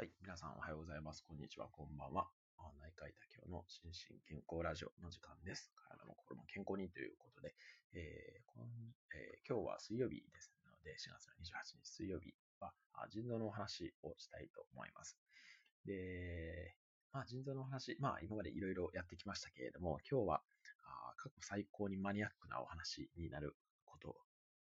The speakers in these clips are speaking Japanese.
はい。皆さんおはようございます。こんにちは。こんばんは。内科医多教の心身健康ラジオの時間です。体も心も健康にということで、えーこんえー、今日は水曜日ですので、4月の28日水曜日は腎臓のお話をしたいと思います。で、まあ、腎臓のお話、まあ今までいろいろやってきましたけれども、今日はあ過去最高にマニアックなお話になること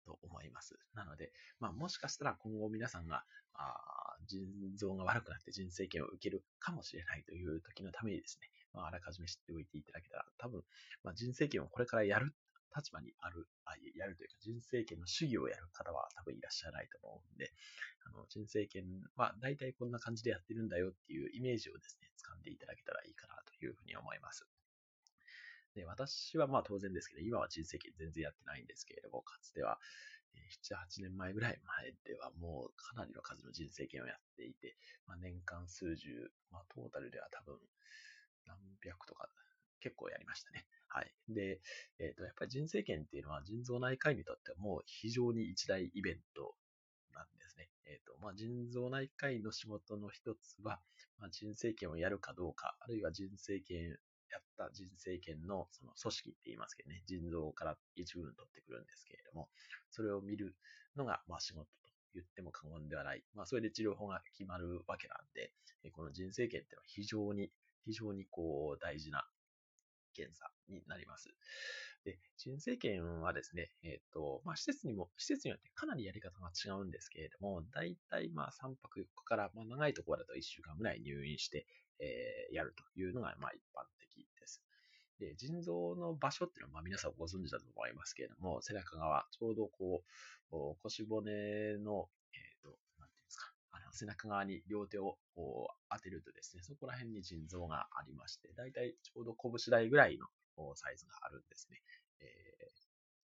と思います。なので、まあ、もしかしたら今後皆さんが、あ腎臓が悪くなって人生権を受けるかもしれないという時のためにですね、まあ、あらかじめ知っておいていただけたら、多分、まあ、人生権をこれからやる立場にある、あやるというか、人生権の主義をやる方は多分いらっしゃらないと思うんで、あの人生権は大体こんな感じでやってるんだよっていうイメージをですね、掴んでいただけたらいいかなというふうに思います。で、私はまあ当然ですけど、今は人生権全然やってないんですけれども、かつては、7、8年前ぐらい前ではもうかなりの数の人生権をやっていて、まあ、年間数十、まあ、トータルでは多分何百とか結構やりましたね。はい。で、えっ、ー、と、やっぱり人生権っていうのは腎臓内科医にとってはもう非常に一大イベントなんですね。えっ、ー、と、まあ、腎臓内科医の仕事の一つは、まあ、人生権をやるかどうか、あるいは人生権やった人生権のその組織って言いますけどね、腎臓から一部分取ってくるんですけれども、それを見るのが、まあ仕事と言っても過言ではない。まあそれで治療法が決まるわけなんで、この人生権っていうのは非常に、非常にこう大事な検査になります。で、人生圏はですね、えっ、ー、と、まあ、施設にも、施設によってかなりやり方が違うんですけれども、だいたいま3泊4日から、まあ、長いところだと1週間ぐらい入院して、えー、やるというのがま一般的です。で、腎臓の場所っていうのはま皆さんご存知だと思いますけれども、背中側、ちょうどこう、腰骨の、背中側に両手をこう当てるとですね、そこら辺に腎臓がありまして、だいたいちょうど拳台ぐらいのサイズがあるんですね。え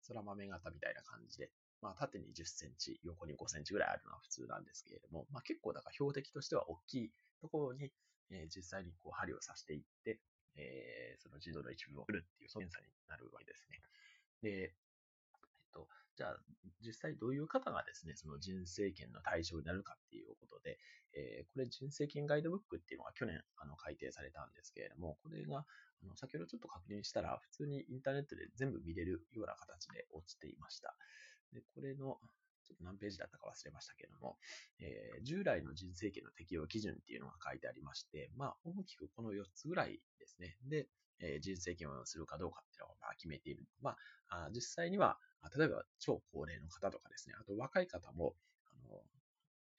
ー、空豆型みたいな感じで、まあ、縦に10センチ、横に5センチぐらいあるのは普通なんですけれども、まあ、結構だから標的としては大きいところに、えー、実際にこう針を刺していって、えー、その自動の一部を振るっていう検査になるわけですね。で、と、じゃあ、実際どういう方がですね、その人生権の対象になるかっていうことで、えー、これ人生権ガイドブックっていうのが去年あの改定されたんですけれども、これがあの先ほどちょっと確認したら、普通にインターネットで全部見れるような形で落ちていました。で、これの、ちょっと何ページだったか忘れましたけれども、えー、従来の人生権の適用基準っていうのが書いてありまして、まあ、大きくこの4つぐらいですね。で、えー、人生権をするかどうかっていうのをまあ決めている。まあ、実際には、例えば超高齢の方とかですね、あと若い方も、あの、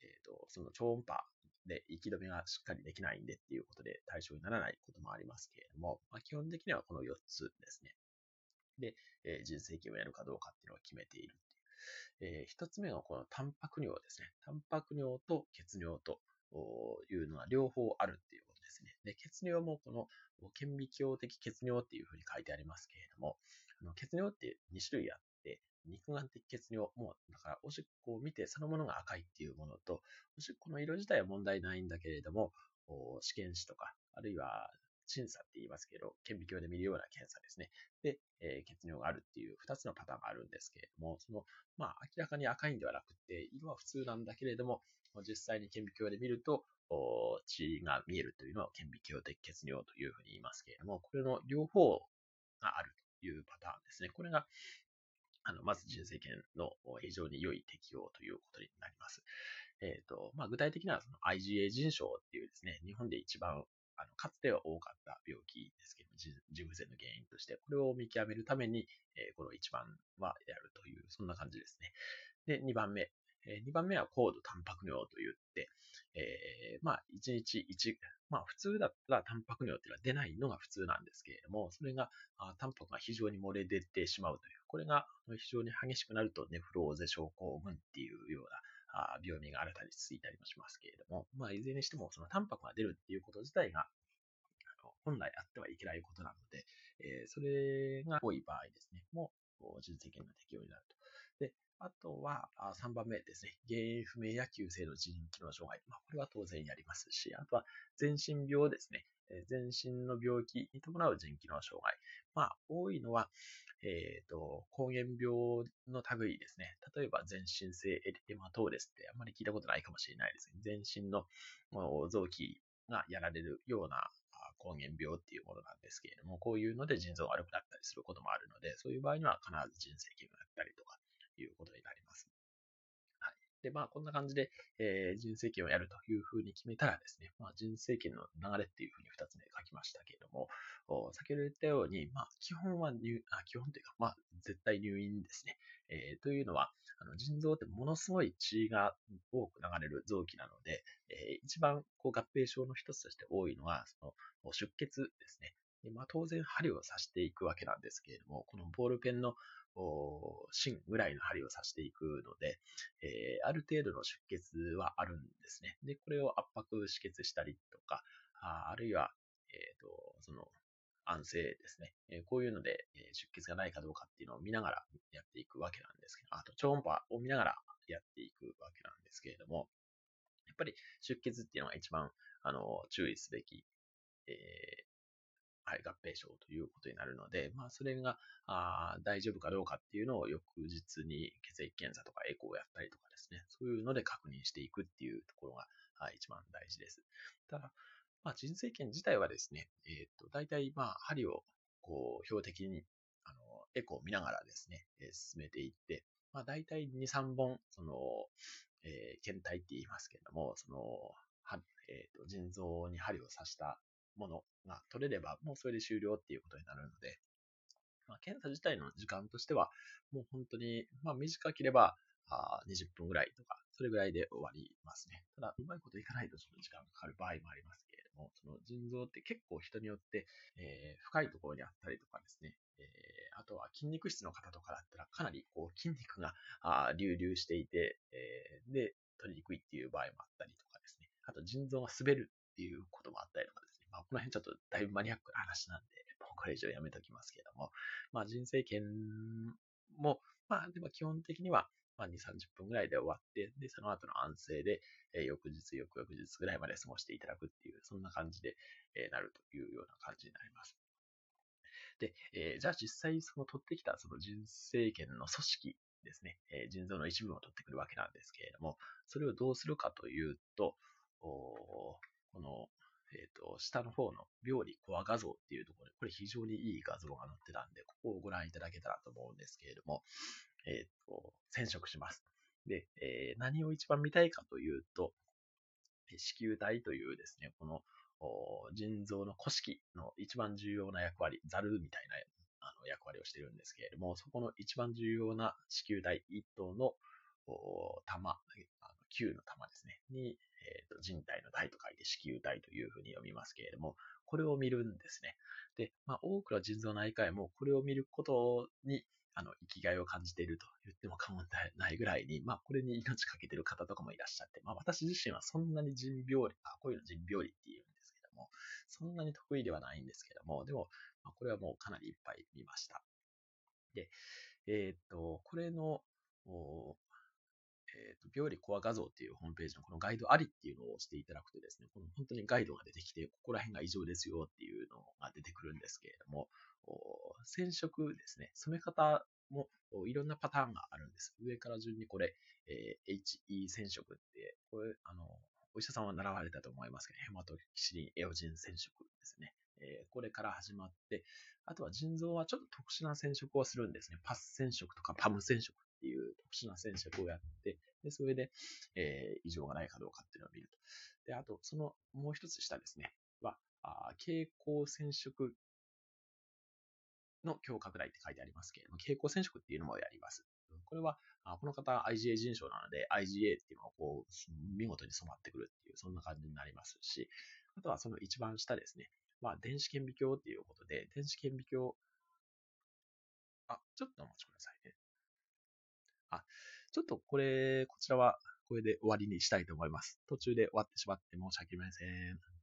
えっ、ー、と、その超音波で息止めがしっかりできないんでっていうことで対象にならないこともありますけれども、まあ、基本的にはこの4つですね。で、えー、人生権をやるかどうかっていうのを決めているえー、一つ目がこのタンパク尿ですね。タンパク尿と血尿というのは両方あるっていうことですね。で、血尿もこの顕微鏡的血尿っていうふうに書いてありますけれども、あの血尿って2種類あって、肉眼的血尿も、だからおしっこを見てそのものが赤いっていうものと、おしっこの色自体は問題ないんだけれども、試験紙とか、あるいは審査って言いますけど、顕微鏡で見るような検査ですね。で、えー、血尿があるっていう2つのパターンがあるんですけれども、その、まあ、明らかに赤いんではなくて、色は普通なんだけれども、実際に顕微鏡で見ると、血が見えるというのは顕微鏡的血尿というふうに言いますけれども、これの両方があるというパターンですね。これが、あの、まず人生権の非常に良い適用ということになります。えっ、ー、と、まあ、具体的にはその IgA 腎症っていうですね、日本で一番あの、かつては多かった病気ですけども、腎不全の原因として、これを見極めるために、えー、この1番はやるという、そんな感じですね。で、2番目。えー、2番目は高度タンパク尿と言って、えー、まあ、1日1、まあ、普通だったらタンパク尿っていうのは出ないのが普通なんですけれども、それが、あタンパクが非常に漏れ出てしまうという、これが非常に激しくなるとネフローゼ症候群っていうような、病名が新たについたりもしますけれども、まあ、いずれにしても、そのタンパクが出るっていうこと自体が、本来あってはいけないことなので、えー、それが多い場合ですね、もう、人生権の適用になると。あとは、3番目ですね。原因不明や急性の腎機能障害。まあ、これは当然やりますし、あとは全身病ですね。全身の病気に伴う腎機能障害。まあ、多いのは、えっ、ー、と、膠原病の類ですね。例えば、全身性エリテマトーレスってあんまり聞いたことないかもしれないですね。全身の臓器がやられるような膠原病っていうものなんですけれども、こういうので腎臓が悪くなったりすることもあるので、そういう場合には必ず腎生菌をやったりとかいうことになります。はい。で、まあ、こんな感じで、えー、腎生菌をやるというふうに決めたらですね、まあ、腎生菌の流れっていうふうに2つ目書きましたけれども、先ほど言ったように、まあ、基本は入、あ基本というか、まあ、絶対入院ですね。えー、というのは、あの腎臓ってものすごい血が多く流れる臓器なので、えー、一番こう合併症の一つとして多いのは、その出血ですね。でまあ、当然針を刺していくわけなんですけれども、このボールペンの芯ぐらいの針を刺していくので、えー、ある程度の出血はあるんですね。で、これを圧迫止血したりとか、ああるいは、えっ、ー、と、その、安静ですね。えこういうので、え出血がないかどうかっていうのを見ながらやっていくわけなんですけど、あと超音波を見ながらやっていくわけなんですけれども、やっぱり出血っていうのが一番、あの、注意すべき、えー、はい、合併症ということになるので、まあ、それがあ大丈夫かどうかっていうのを翌日に血液検査とかエコーをやったりとかですね、そういうので確認していくっていうところが一番大事です。ただ、まあ、人生権自体はですね、えっ、ー、と、大体、まあ、針を、こう、標的に、あの、エコーを見ながらですね、えー、進めていって、まあ、大体2、3本、その、えー、検体って言いますけれども、その、はえっ、ー、と、腎臓に針を刺したものが取れれば、もうそれで終了っていうことになるので、まあ、検査自体の時間としては、もう本当に、まあ、短ければ、あ20分ぐらいとか、それぐらいで終わりますね。ただ、うまいこといかないとちょっと時間がかかる場合もありますけれども、その腎臓って結構人によって、えー、深いところにあったりとかですね、えー、あとは筋肉質の方とかだったらかなりこう筋肉があ流々していて、えー、で、取りにくいっていう場合もあったりとかですね、あと腎臓が滑るっていうこともあったりとかですね、まあ、この辺ちょっとだいぶマニアックな話なんで、もうこれ以上やめときますけれども、まあ人生権も、まあでも基本的には、まあ、2、30分ぐらいで終わって、で、その後の安静で、えー、翌日、翌々日ぐらいまで過ごしていただくっていう、そんな感じで、えー、なるというような感じになります。で、えー、じゃあ実際その取ってきたその人生圏の組織ですね、えー、腎臓の一部を取ってくるわけなんですけれども、それをどうするかというと、この、えっ、ー、と、下の方の病理コア画像っていうところで、これ非常にいい画像が載ってたんで、ここをご覧いただけたらと思うんですけれども、えっ、ー、と、染色します。で、えー、何を一番見たいかというと、子宮体というですね、この腎臓の古式の一番重要な役割、ザルみたいなあの役割をしているんですけれども、そこの一番重要な子宮体一頭の玉、球の玉ですね、に、えーと、人体の体と書いて子宮体というふうに読みますけれども、これを見るんですね。で、まあ、多くの腎臓内科医もこれを見ることにあの、生きがいを感じていると言っても過言ないぐらいに、まあ、これに命かけてる方とかもいらっしゃって、まあ、私自身はそんなに腎病理、あ、こういうの腎病理って言うんですけども、そんなに得意ではないんですけども、でも、まあ、これはもうかなりいっぱい見ました。で、えー、っと、これの、えーと、病理コア画像っていうホームページのこのガイドありっていうのをしていただくとですね、この本当にガイドが出てきて、ここら辺が異常ですよっていうのが出てくるんですけれども、染色ですね、染め方もいろんなパターンがあるんです。上から順にこれ、えー、HE 染色って、これ、あの、お医者さんは習われたと思いますけど、ヘマトキシリンエオジン染色ですね。え、これから始まって、あとは腎臓はちょっと特殊な染色をするんですね。パス染色とかパム染色っていう特殊な染色をやって、で、それで、えー、異常がないかどうかっていうのを見ると。で、あと、そのもう一つ下ですね、は、あ蛍光染色の強拡大って書いてありますけれども、蛍光染色っていうのもやります。これは、この方 IgA 腎症なので、IgA っていうのがこう、見事に染まってくるっていう、そんな感じになりますし、あとはその一番下ですね。まあ、電子顕微鏡っていうことで、電子顕微鏡、あ、ちょっとお待ちくださいね。あ、ちょっとこれ、こちらはこれで終わりにしたいと思います。途中で終わってしまって申し訳ありません。